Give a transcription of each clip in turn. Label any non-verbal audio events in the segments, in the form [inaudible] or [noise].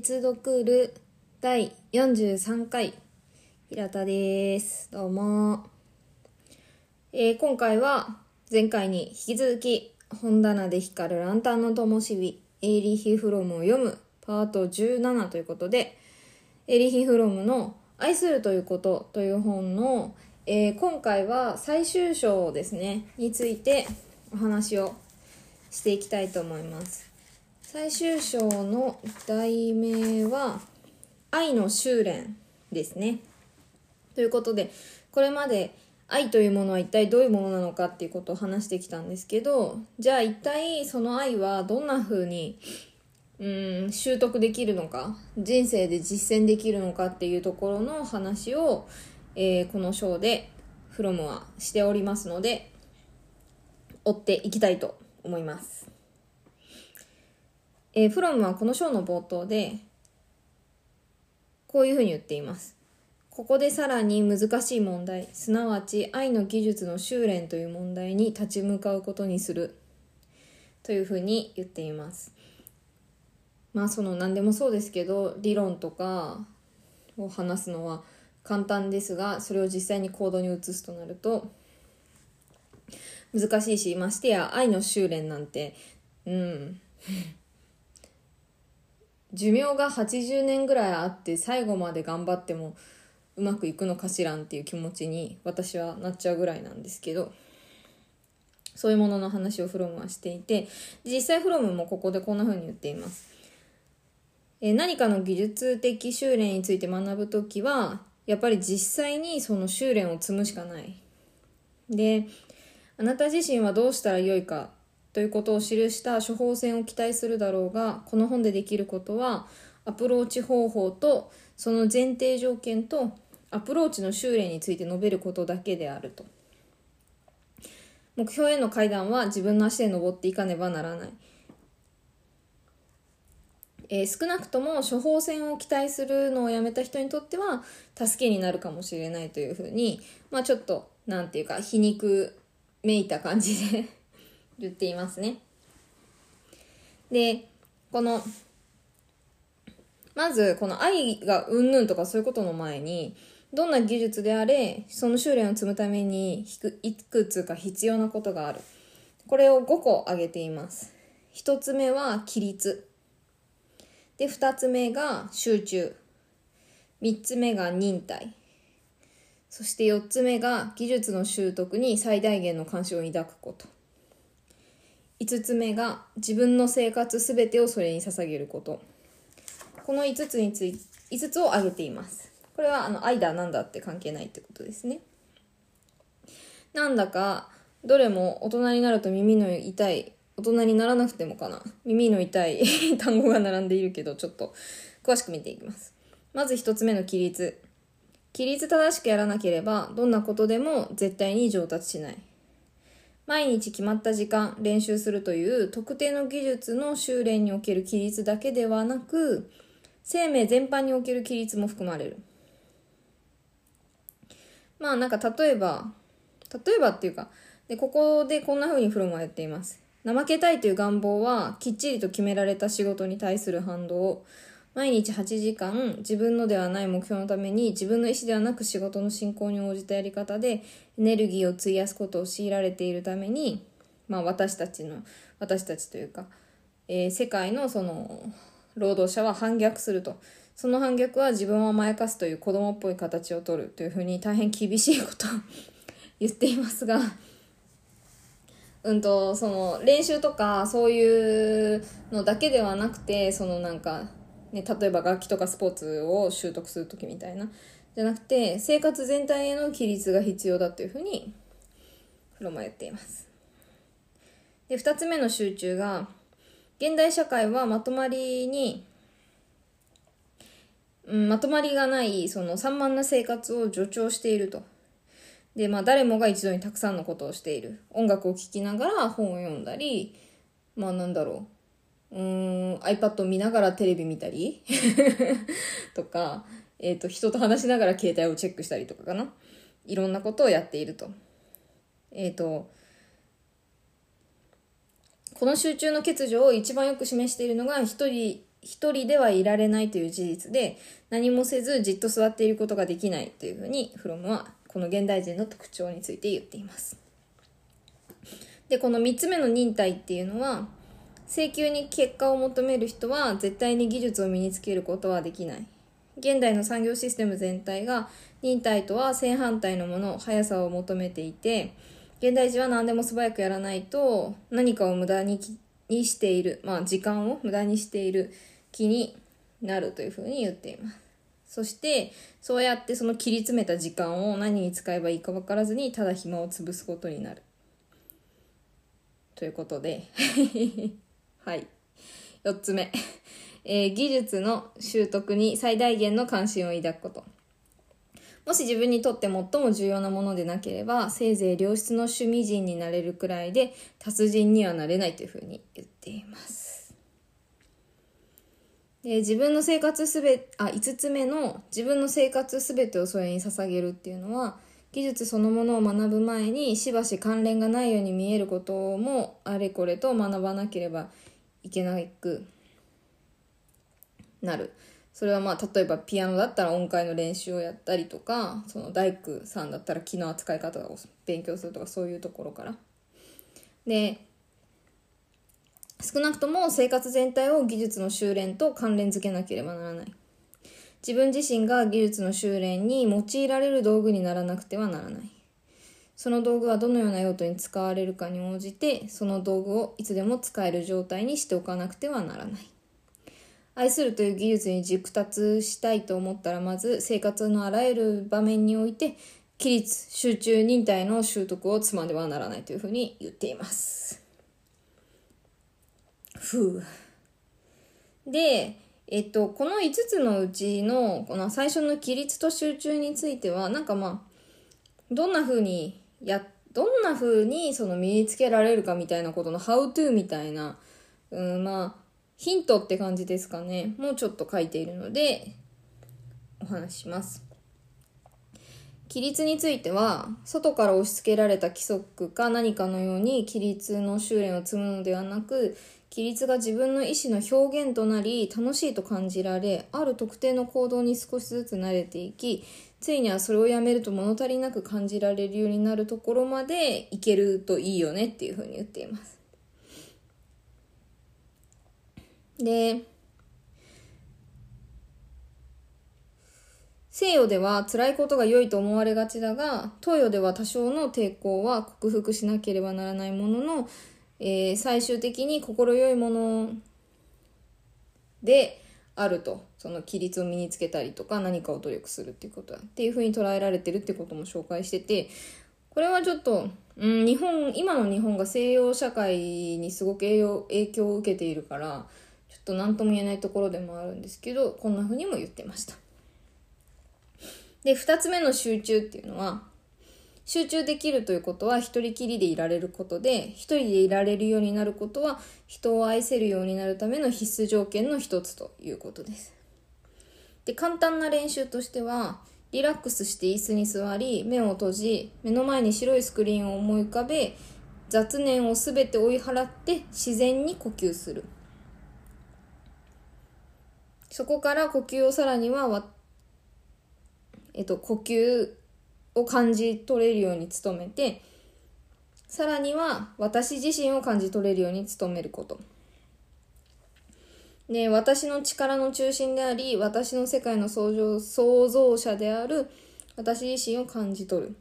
鉄読る第43回平田です。どうも、えー今回は前回に引き続き本棚で光るランタンの灯火エイリヒ・フロムを読むパート17ということでエイリヒ・フロムの「愛するということ」という本の、えー今回は最終章ですねについてお話をしていきたいと思います。最終章の題名は「愛の修練」ですねということでこれまで愛というものは一体どういうものなのかっていうことを話してきたんですけどじゃあ一体その愛はどんな風にうん習得できるのか人生で実践できるのかっていうところの話を、えーこの章でフロムはしておりますので追っていきたいと思います。えーフロムはこの章の冒頭でこういうふうに言っています。ここでさらに難しい問題、すなわち愛の技術の修練という問題に立ち向かうことにするというふうに言っています。まあその何でもそうですけど理論とかを話すのは簡単ですがそれを実際に行動に移すとなると難しいしましてや愛の修練なんてうん寿命が80年ぐらいあって最後まで頑張ってもうまくいくのかしらんっていう気持ちに私はなっちゃうぐらいなんですけどそういうものの話をフロムはしていて実際フロムもここでこんな風に言っています。え何かの技術的修練について学ぶときはやっぱり実際にその修練を積むしかない。であなた自身はどうしたらよいかということを記した処方箋を期待するだろうがこの本でできることはアプローチ方法とその前提条件とアプローチの修練について述べることだけであると。目標への階段は自分の足で登っていかねばならない、えー少なくとも処方箋を期待するのをやめた人にとっては助けになるかもしれないというふうに、まあ、ちょっとなんていうか皮肉めいた感じで言っていますね。で、この、まず、この愛がうんぬんとかそういうことの前に、どんな技術であれ、その修練を積むためにひくいくつか必要なことがある。これを5個挙げています。1つ目は規律。で、2つ目が集中。3つ目が忍耐。そして4つ目が技術の習得に最大限の関心を抱くこと。5つ目が自分の生活すべてをそれに捧げること。この5つについ5つを挙げています。これはあの愛だなんだって関係ないってことですね。なんだかどれも大人になると耳の痛い大人にならなくてもかな。耳の痛い [laughs] 単語が並んでいるけどちょっと詳しく見ていきます。まず1つ目の規律。規律正しくやらなければどんなことでも絶対に上達しない。毎日決まった時間練習するという特定の技術の修練における規律だけではなく生命全般における規律も含まれる。まあなんか例えば例えばっていうかでここでこんな風にフロムはやっています。怠けたいという願望はきっちりと決められた仕事に対する反動。毎日8時間自分のではない目標のために自分の意思ではなく仕事の進行に応じたやり方でエネルギーを費やすことを強いられているために、まあ、私たちの私たちというか、えー世界のその労働者は反逆すると。その反逆は自分を甘やかすという子供っぽい形をとるというふうに大変厳しいことを [laughs] 言っていますがうんとその練習とかそういうのだけではなくてそのなんか、ね、例えば楽器とかスポーツを習得する時みたいなじゃなくて生活全体への規律が必要だというふうにフロマは言っていますで2つ目の集中が現代社会はまとまりに、うん、まとまりがないその散漫な生活を助長しているとで、まあ、誰もが一度にたくさんのことをしている。音楽を聴きながら本を読んだり、まあ、なんだろう。うん、iPad を見ながらテレビ見たり [laughs] とか、えっ、と、人と話しながら携帯をチェックしたりとかかな。いろんなことをやっていると。えっ、と、この集中の欠如を一番よく示しているのが一人一人ではいられないという事実で何もせずじっと座っていることができないというふうにフロムはこの現代人の特徴について言っていますでこの3つ目の忍耐っていうのは請求に結果を求める人は絶対に技術を身につけることはできない。現代の産業システム全体が忍耐とは正反対のもの速さを求めていて現代人は何でも素早くやらないと何かを無駄ににしている、まあ、時間を無駄にしている気になるというふうに言っています。そしてそうやってその切り詰めた時間を何に使えばいいか分からずにただ暇を潰すことになる。ということで。はい。4つ目、えー、技術の習得に最大限の関心を抱くこと。もし自分にとって最も重要なものでなければ、せいぜい良質の趣味人になれるくらいで、達人にはなれないというふうに言っています。で自分の生活すべ、あ、5つ目の自分の生活すべてをそれに捧げるっていうのは、技術そのものを学ぶ前にしばし関連がないように見えることもあれこれと学ばなければいけなくなる。それはまあ例えばピアノだったら音階の練習をやったりとかその大工さんだったら木の扱い方を勉強するとかそういうところから。で少なくとも生活全体を技術の修練と関連づけなければならない。自分自身が技術の修練に用いられる道具にならなくてはならない。その道具はどのような用途に使われるかに応じてその道具をいつでも使える状態にしておかなくてはならない。愛するという技術に熟達したいと思ったらまず生活のあらゆる場面において規律集中忍耐の習得を積まねばならないというふうに言っています。ふう。でえっとこの5つのうちのこの最初の規律と集中についてはなんかまあどんなふうにやどんなふうにその身につけられるかみたいなことの How to みたいな、うん、まあヒントって感じですかね。もうちょっと書いているので、お話しします。規律については、外から押し付けられた規則か何かのように規律の修練を積むのではなく、規律が自分の意思の表現となり、楽しいと感じられ、ある特定の行動に少しずつ慣れていき、ついにはそれをやめると物足りなく感じられるようになるところまでいけるといいよねっていうふうに言っています。で、西洋では辛いことが良いと思われがちだが、東洋では多少の抵抗は克服しなければならないものの、えー、最終的に心よいものであると。その規律を身につけたりとか何かを努力するっていうことは。っていうふうに捉えられてるってことも紹介してて、これはちょっと、うん、日本、今の日本が西洋社会にすごく影響を受けているから、ちょっと何とも言えないところでもあるんですけど、こんな風にも言ってました。で、二つ目の集中っていうのは、集中できるということは一人きりでいられることで、一人でいられるようになることは人を愛せるようになるための必須条件の一つということです。で、簡単な練習としては、リラックスして椅子に座り、目を閉じ、目の前に白いスクリーンを思い浮かべ、雑念をすべて追い払って自然に呼吸する。そこから呼吸をさらにはえっと、呼吸を感じ取れるように努めて、さらには私自身を感じ取れるように努めること。で、私の力の中心であり、私の世界の創造創造者である私自身を感じ取る。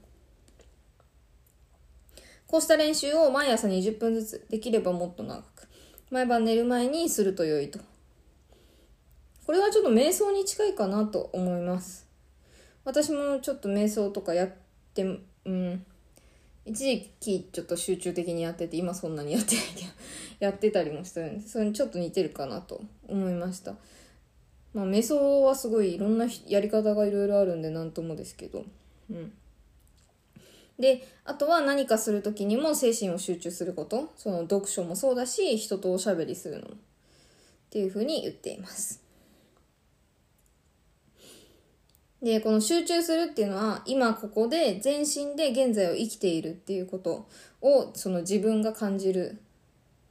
こうした練習を毎朝20分ずつ、できればもっと長く、毎晩寝る前にすると良いと。これはちょっと瞑想に近いかなと思います。私もちょっと瞑想とかやって、うん、一時期ちょっと集中的にやってて、今そんなにやってないけど [laughs] やってたりもしたんで、それにちょっと似てるかなと思いました。まあ、瞑想はすごいいろんなやり方がいろいろあるんで何ともですけど。うん。で、あとは何かする時にも精神を集中すること。その読書もそうだし、人とおしゃべりするのも。っていうふうに言っています。で、この集中するっていうのは、今ここで全身で現在を生きているっていうことを、その自分が感じる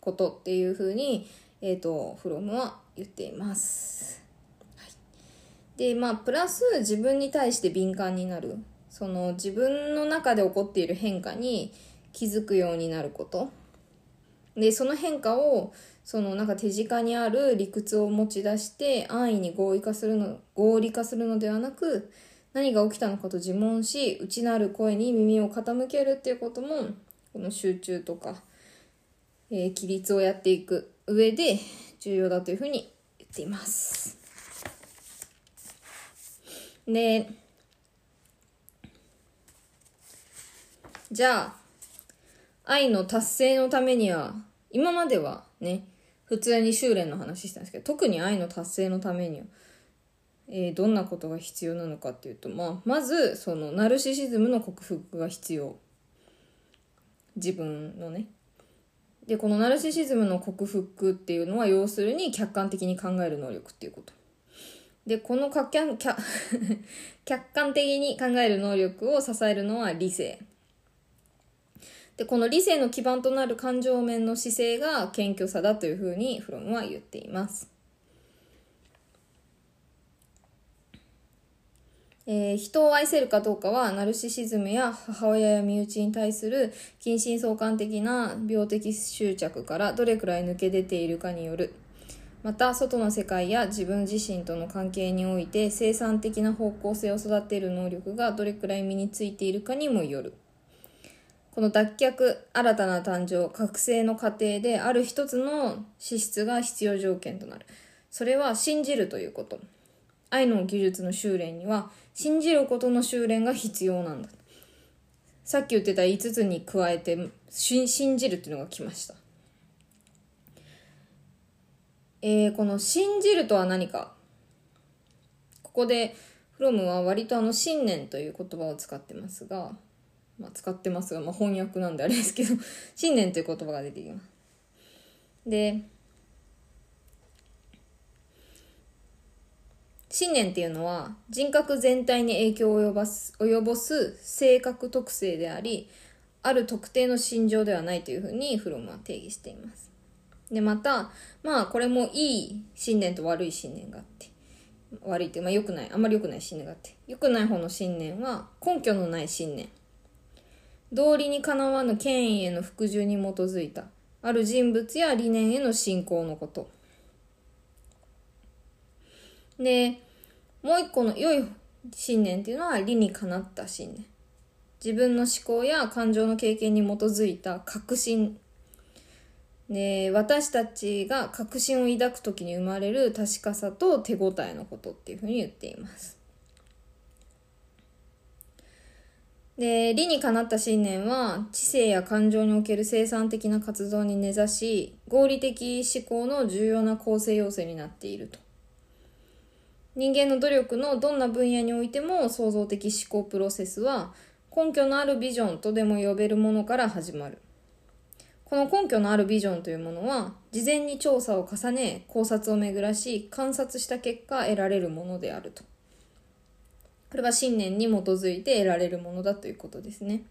ことっていうふうに、えっ、ー、と、フロムは言っています。はい、でまあプラス自分に対して敏感になる。その自分の中で起こっている変化に気づくようになること。でその変化をそのなんか手近にある理屈を持ち出して安易に合意化するの合理化するのではなく何が起きたのかと自問し内なる声に耳を傾けるっていうこともこの集中とか、えー、規律をやっていく上で重要だというふうに言っています。でじゃあ愛の達成のためには今まではね普通に修練の話したんですけど特に愛の達成のためには、えー、どんなことが必要なのかっていうと、まあ、まずそのナルシシズムの克服が必要。自分のね。でこのナルシシズムの克服っていうのは要するに客観的に考える能力っていうこと。でこの客観客観的に考える能力を支えるのは理性。でこの理性の基盤となる感情面の姿勢が謙虚さだというふうにフロムは言っています、えー、人を愛せるかどうかはナルシシズムや母親や身内に対する近親相関的な病的執着からどれくらい抜け出ているかによる。また外の世界や自分自身との関係において生産的な方向性を育てる能力がどれくらい身についているかにもよる。この脱却、新たな誕生、覚醒の過程である一つの資質が必要条件となる。それは信じるということ。愛の技術の修練には信じることの修練が必要なんだ。さっき言ってた5つに加えて信じるっていうのが来ました。えー、この信じるとは何か。ここでフロムは割とあの信念という言葉を使ってますが、まあ、使ってますが、まあ、翻訳なんであれですけど [laughs] 信念という言葉が出てきます。で信念っていうのは人格全体に影響を及ぼす及ぼす性格特性でありある特定の心情ではないというふうにフロムは定義しています。でまたまあこれもいい信念と悪い信念があって悪いって、まあ、良くないあんまり良くない信念があって良くない方の信念は根拠のない信念道理にかなわぬ権威への服従に基づいた。ある人物や理念への信仰のこと。でもう一個の良い信念っていうのは理にかなった信念。自分の思考や感情の経験に基づいた確信。で私たちが確信を抱く時に生まれる確かさと手応えのことっていうふうに言っています。で理にかなった信念は知性や感情における生産的な活動に根ざし合理的思考の重要な構成要素になっていると。人間の努力のどんな分野においても創造的思考プロセスは根拠のあるビジョンとでも呼べるものから始まる。この根拠のあるビジョンというものは事前に調査を重ね考察を巡らし観察した結果得られるものであると。これは信念に基づいて得られるものだということですね。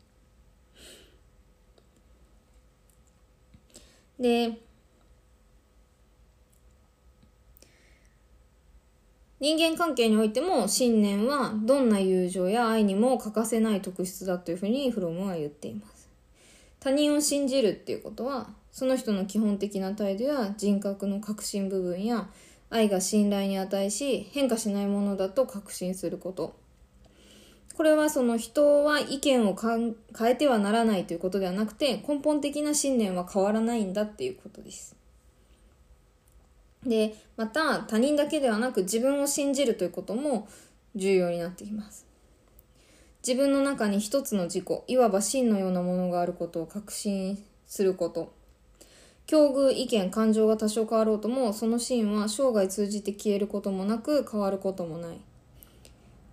で、人間関係においても信念はどんな友情や愛にも欠かせない特質だというふうにフロムは言っています。他人を信じるっていうことはその人の基本的な態度や人格の核心部分や愛が信頼に値し変化しないものだと確信することこれはその人は意見を変えてはならないということではなくて根本的な信念は変わらないんだっていうことです。でまた他人だけではなく自分を信じるということも重要になってきます。自分の中に一つの自己いわば真のようなものがあることを確信すること境遇意見感情が多少変わろうともその真は生涯通じて消えることもなく変わることもない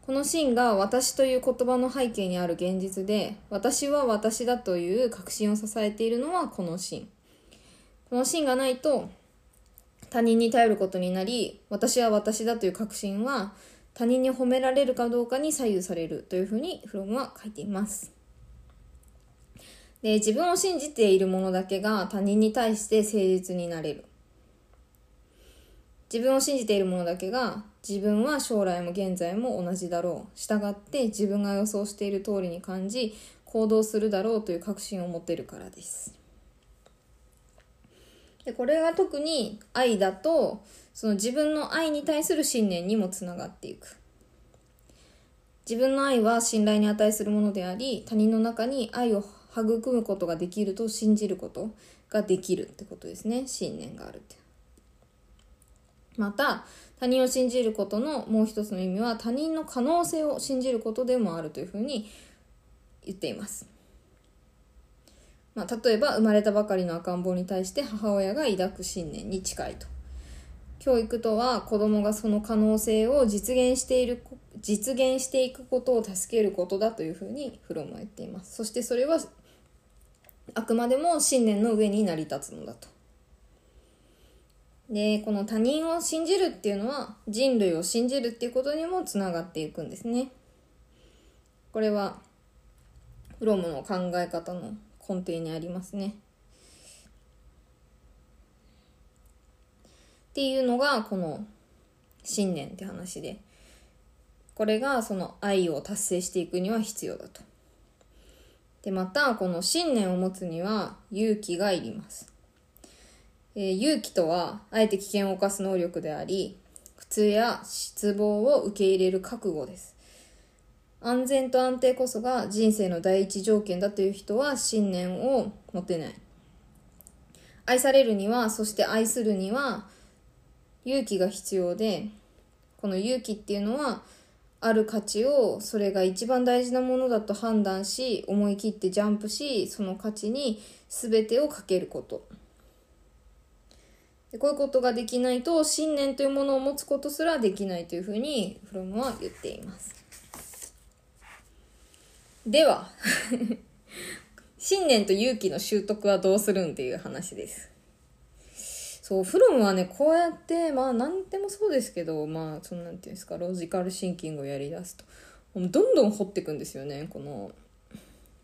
この真が私という言葉の背景にある現実で私は私だという確信を支えているのはこの真この真がないと他人に頼ることになり私は私だという確信は他人に褒められるかどうかに左右されるというふうにフロムは書いています。で自分を信じているものだけが他人に対して誠実になれる。自分を信じている者だけが自分は将来も現在も同じだろう。従って自分が予想している通りに感じ行動するだろうという確信を持てるからです。でこれが特に愛だとその自分の愛に対する信念にもつながっていく。自分の愛は信頼に値するものであり他人の中に愛を育むことができると信じることができるってことですね。信念があるって。また他人を信じることのもう一つの意味は他人の可能性を信じることでもあるというふうに言っています。まあ、例えば生まれたばかりの赤ん坊に対して母親が抱く信念に近いと。教育とは子供がその可能性を実現している実現していくことを助けることだというふうにフロムは言っていますそしてそれはあくまでも信念の上に成り立つのだとでこの他人を信じるっていうのは人類を信じるっていうことにもつながっていくんですねこれはフロムの考え方の根底にありますね。っていうのがこの信念って話でこれがその愛を達成していくには必要だと。でまたこの信念を持つには勇気がいります。えー、勇気とはあえて危険を冒す能力であり苦痛や失望を受け入れる覚悟です。安全と安定こそが人生の第一条件だという人は信念を持てない。愛されるには、そして愛するには勇気が必要で、この勇気っていうのは、ある価値をそれが一番大事なものだと判断し、思い切ってジャンプし、その価値に全てをかけること。でこういうことができないと、信念というものを持つことすらできないというふうにフロムは言っています。では [laughs] 信念と勇気の習得はどうするんっていう話です。そう、フロムはね、こうやって、まあ、なんでもそうですけど、まあ、その、なんていうんですか、ロジカルシンキングをやりだすと、どんどん掘っていくんですよね、この、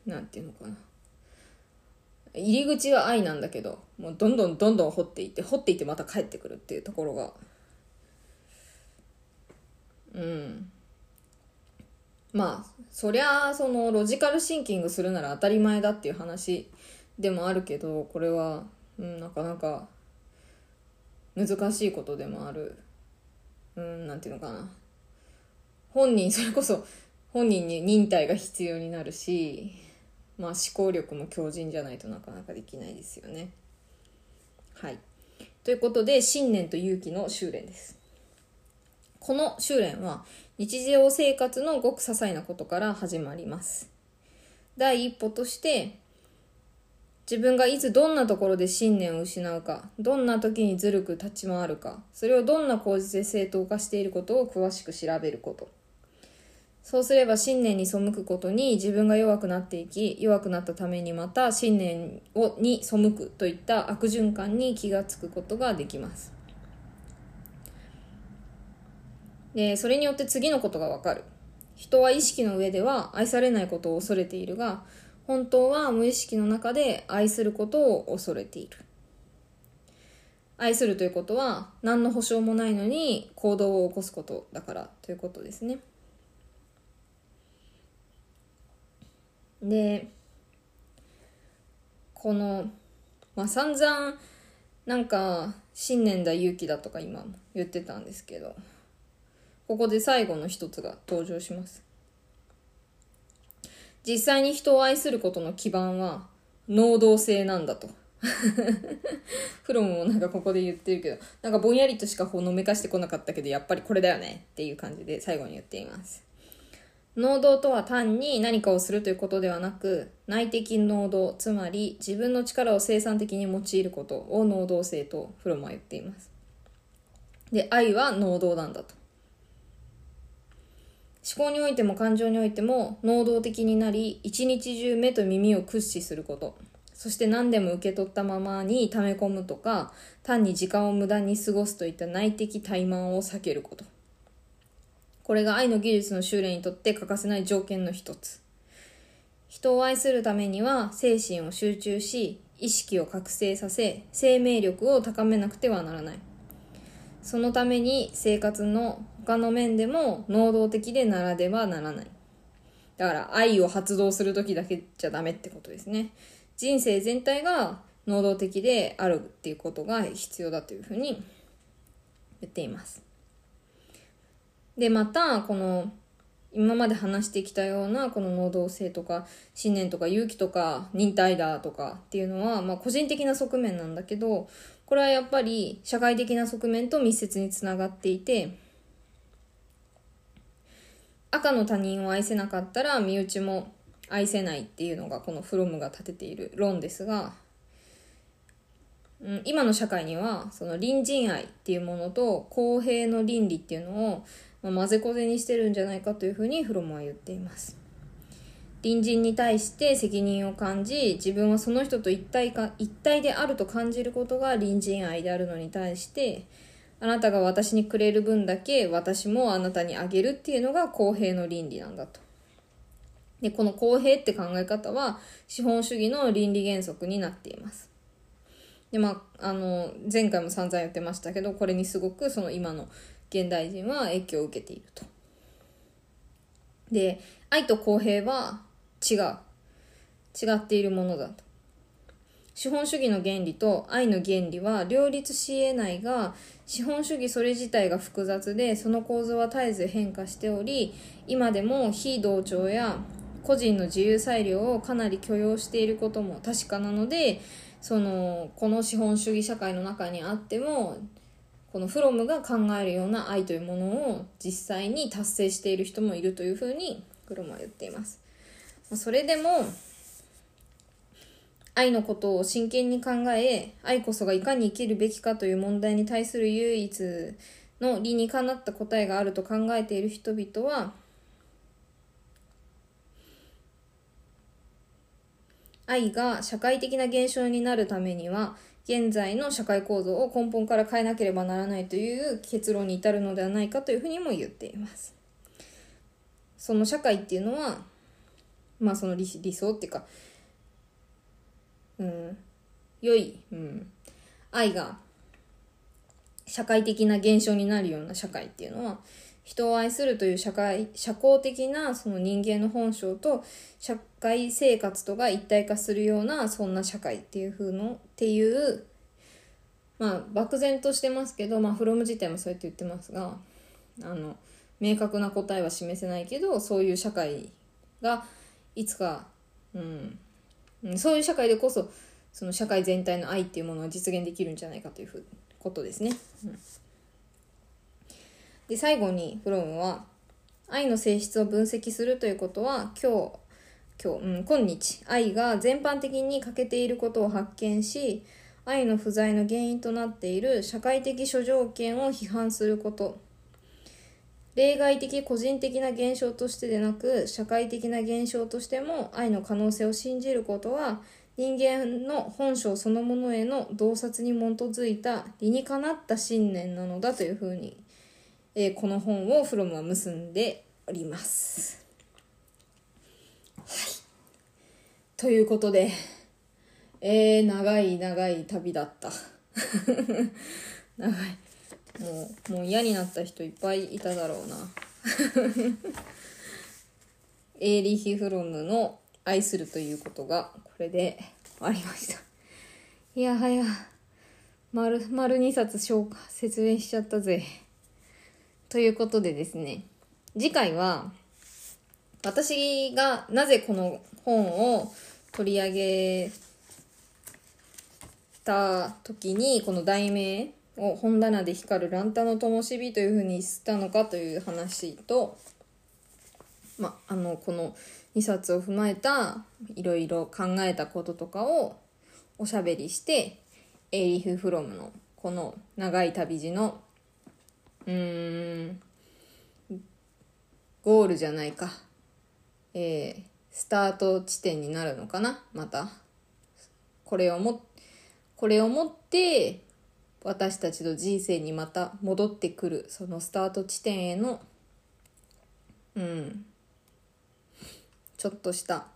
なんていうのかな。入り口は愛なんだけど、もうどんどんどんどん掘っていって、掘っていってまた帰ってくるっていうところが、うん。まあそりゃそのロジカルシンキングするなら当たり前だっていう話でもあるけどこれは、うん、なかなか難しいことでもある。うんなんていうのかな。本人それこそ本人に忍耐が必要になるしまあ思考力も強靭じゃないとなかなかできないですよねはいということで信念と勇気の修練ですこの修練は日常生活のごく些細なことから始まります。第一歩として、自分がいつどんなところで信念を失うか、どんな時にずるく立ち回るか、それをどんな構図で正当化していることを詳しく調べること。そうすれば信念に背くことに自分が弱くなっていき、弱くなったためにまた信念をに背くといった悪循環に気がつくことができます。で、それによって次のことがわかる。人は意識の上では愛されないことを恐れているが、本当は無意識の中で愛することを恐れている。愛するということは何の保証もないのに行動を起こすことだからということですね。で、この、まあ、散々なんか信念だ勇気だとか今言ってたんですけどここで最後の一つが登場します。実際に人を愛することの基盤は能動性なんだと。[laughs] フロムもなんかここで言ってるけど、なんかぼんやりとしかほのめかしてこなかったけど、やっぱりこれだよねっていう感じで最後に言っています。能動とは単に何かをするということではなく、内的能動、つまり自分の力を生産的に用いることを能動性とフロムは言っています。で、愛は能動なんだと。思考においても感情においても能動的になり一日中目と耳を駆使することそして何でも受け取ったままに溜め込むとか単に時間を無駄に過ごすといった内的怠慢を避けることこれが愛の技術の修練にとって欠かせない条件の一つ。人を愛するためには精神を集中し意識を覚醒させ生命力を高めなくてはならない。そのために生活の他の面でも能動的でならではならない。だから愛を発動する時だけじゃダメってことですね。人生全体が能動的であるっていうことが必要だというふうに言っています。でまたこの今まで話してきたようなこの能動性とか信念とか勇気とか忍耐だとかっていうのは、まあ、個人的な側面なんだけどこれはやっぱり社会的な側面と密接につながっていて赤の他人を愛せなかったら身内も愛せないっていうのがこのフロムが立てている論ですが、うん、今の社会にはその隣人愛っていうものと公平の倫理っていうのをまあ、混ぜこぜにしてるんじゃないかというふうにフロムは言っています。隣人に対して責任を感じ自分はその人と一体か一体であると感じることが隣人愛であるのに対してあなたが私にくれる分だけ私もあなたにあげるっていうのが公平の倫理なんだと。でこの公平って考え方は資本主義の倫理原則になっています。でまあ、あの前回も散々言ってましたけどこれにすごくその今の現代人は影響を受けていると。で、愛と公平は違う。違っているものだと。資本主義の原理と愛の原理は両立し得ないが、資本主義それ自体が複雑で、その構造は絶えず変化しており、今でも非同調や個人の自由裁量をかなり許容していることも確かなので、その、この資本主義社会の中にあっても、このフロムが考えるような愛というものを実際に達成している人もいるというふうにフロムは言っています。それでも愛のことを真剣に考え愛こそがいかに生きるべきかという問題に対する唯一の理にかなった答えがあると考えている人々は愛が社会的な現象になるためには現在の社会構造を根本から変えなければならないという結論に至るのではないかというふうにも言っています。その社会っていうのは、まあその理理想っていうか、うん、良い、うん、愛が社会的な現象になるような社会っていうのは、人を愛するという社会、社交的なその人間の本性と社会生活とが一体化するようなそんな社会っていう風の、っていう、まあ漠然としてますけど、まあフロム自体もそうやって言ってますが、あの、明確な答えは示せないけど、そういう社会がいつか、うん、そういう社会でこそ、その社会全体の愛っていうものは実現できるんじゃないかというふうことですね。うんで、最後にフロムは、愛の性質を分析するということは、今日、今日、うん、今日、愛が全般的に欠けていることを発見し、愛の不在の原因となっている社会的諸条件を批判すること。例外的個人的な現象としてでなく、社会的な現象としても愛の可能性を信じることは、人間の本性そのものへの洞察に基づいた理にかなった信念なのだというふうにえー、この本をフロムは結んでおります。はい。ということで、えー、長い長い旅だった。[laughs] 長い。もう、もう嫌になった人いっぱいいただろうな。[laughs] エーリヒ・フロムの愛するということが、これで終わりました。いやはや、丸、丸2冊消化、説明しちゃったぜ。ということでですね、次回は、私がなぜこの本を取り上げた時に、この題名を本棚で光るランタの灯火というふうにしたのかという話と、ま、あの、この2冊を踏まえたいろいろ考えたこととかをおしゃべりして、エイリフ・フロムのこの長い旅路のうん、ゴールじゃないか。えー、スタート地点になるのかな？また。これをも、これをもって、私たちの人生にまた戻ってくる、そのスタート地点への、うん、ちょっとした、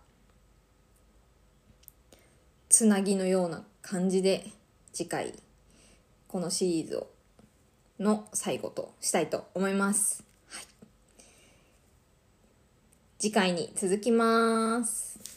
つなぎのような感じで、次回、このシリーズをの最後としたいと思います。はい、次回に続きます。